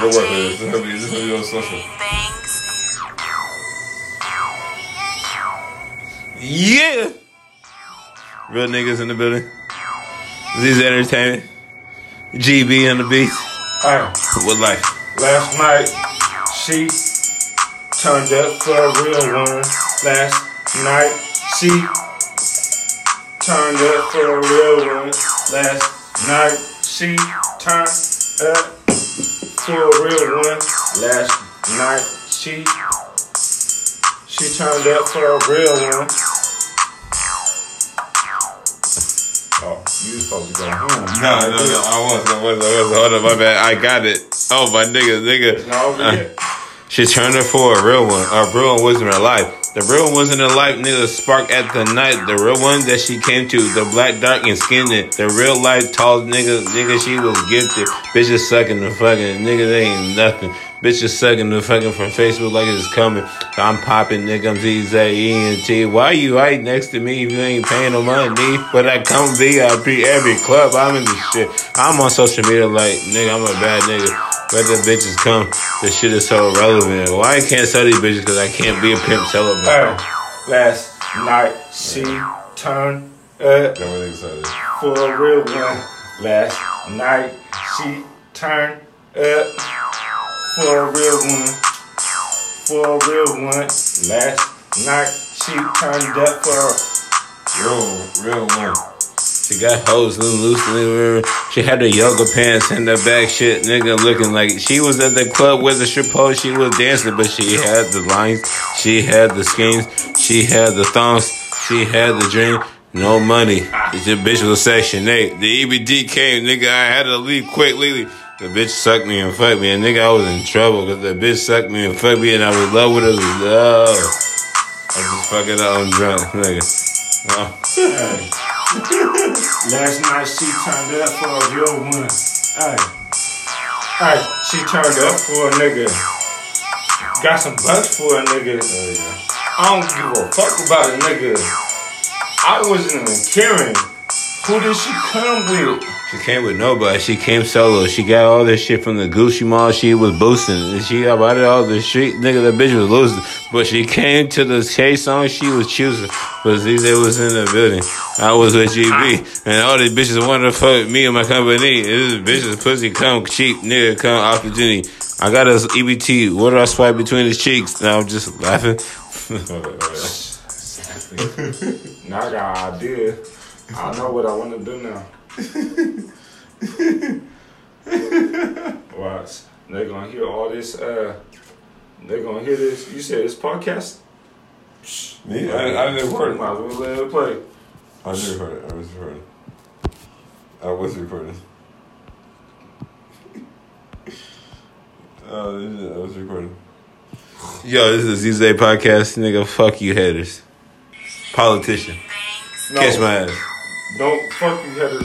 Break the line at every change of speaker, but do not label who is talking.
What is this? This gonna be this gonna be on social.
Yeah. Real niggas in the building. Z's Entertainment. GB on the beat.
Hey,
With life.
last night she turned up for a real one. Last night she turned up for a real one. Last night she turned up for a real one. Last night she she turned up for a real one. Oh, you supposed to go home.
No, no, no. I was, I was, I was.
Hold up, my bad. I got it. Oh, my nigga, nigga.
Over
Uh. She turned up for a real one. A real one wasn't her life. The real one in the life, nigga. Spark at the night. The real one that she came to. The black, dark, and skinned. It. The real life, tall nigga. Nigga, she was gifted. Bitches sucking the fucking. Nigga, they ain't nothing. Bitches sucking the fucking from Facebook like it's coming. I'm popping, nigga. I'm Z-Z-E-N-T. Why you right next to me if you ain't paying no money? But I come VIP every club. I'm in the shit. I'm on social media like, nigga, I'm a bad nigga. But the bitches come. This shit is so irrelevant. Why I can't sell these bitches? Because I can't be a pimp celibate.
Hey, last night she turned up
Got me excited.
for a real one. Last night she turned up for a real one. For a real one. Last night she turned up for a
Real, real one.
She got hoes loose. She had the yoga pants and the back shit, nigga, looking like she was at the club with the stripper. She was dancing, but she had the lines, she had the schemes, she had the thongs, she had the dream. No money. The bitch was section eight. The EBT came, nigga. I had to leave quick, quickly. The bitch sucked me and fucked me, and nigga, I was in trouble because the bitch sucked me and fucked me, and I was in love with her. Love. I was just fucking up. I'm drunk, nigga. Oh.
Last night she turned up for a real one. Hey. Hey, she turned up for a nigga. Got some bucks for a nigga. I don't give a fuck about a nigga. I wasn't even caring. Who did she come with?
She came with nobody. She came solo. She got all this shit from the Gucci Mall. She was boosting. She got it all the street. Nigga, the bitch was losing. But she came to the K song. She was choosing. But they was in the building. I was with GB. And all these bitches wanted to fuck me and my company. This bitches pussy come cheap. Nigga come opportunity. I got a EBT. What do I swipe between his cheeks? And I'm just laughing.
Now I got an idea. I know what I want to do now. Watch. They're gonna hear all this. Uh, they're gonna hear this. You said this podcast.
Me? I, I didn't record it.
Might as well let it play.
I didn't record it. I was recording. I was recording. Oh, this is- I was recording.
Yo, this is Zay podcast. Nigga, fuck you haters. Politician.
No,
Catch my ass.
Don't fuck you, haters.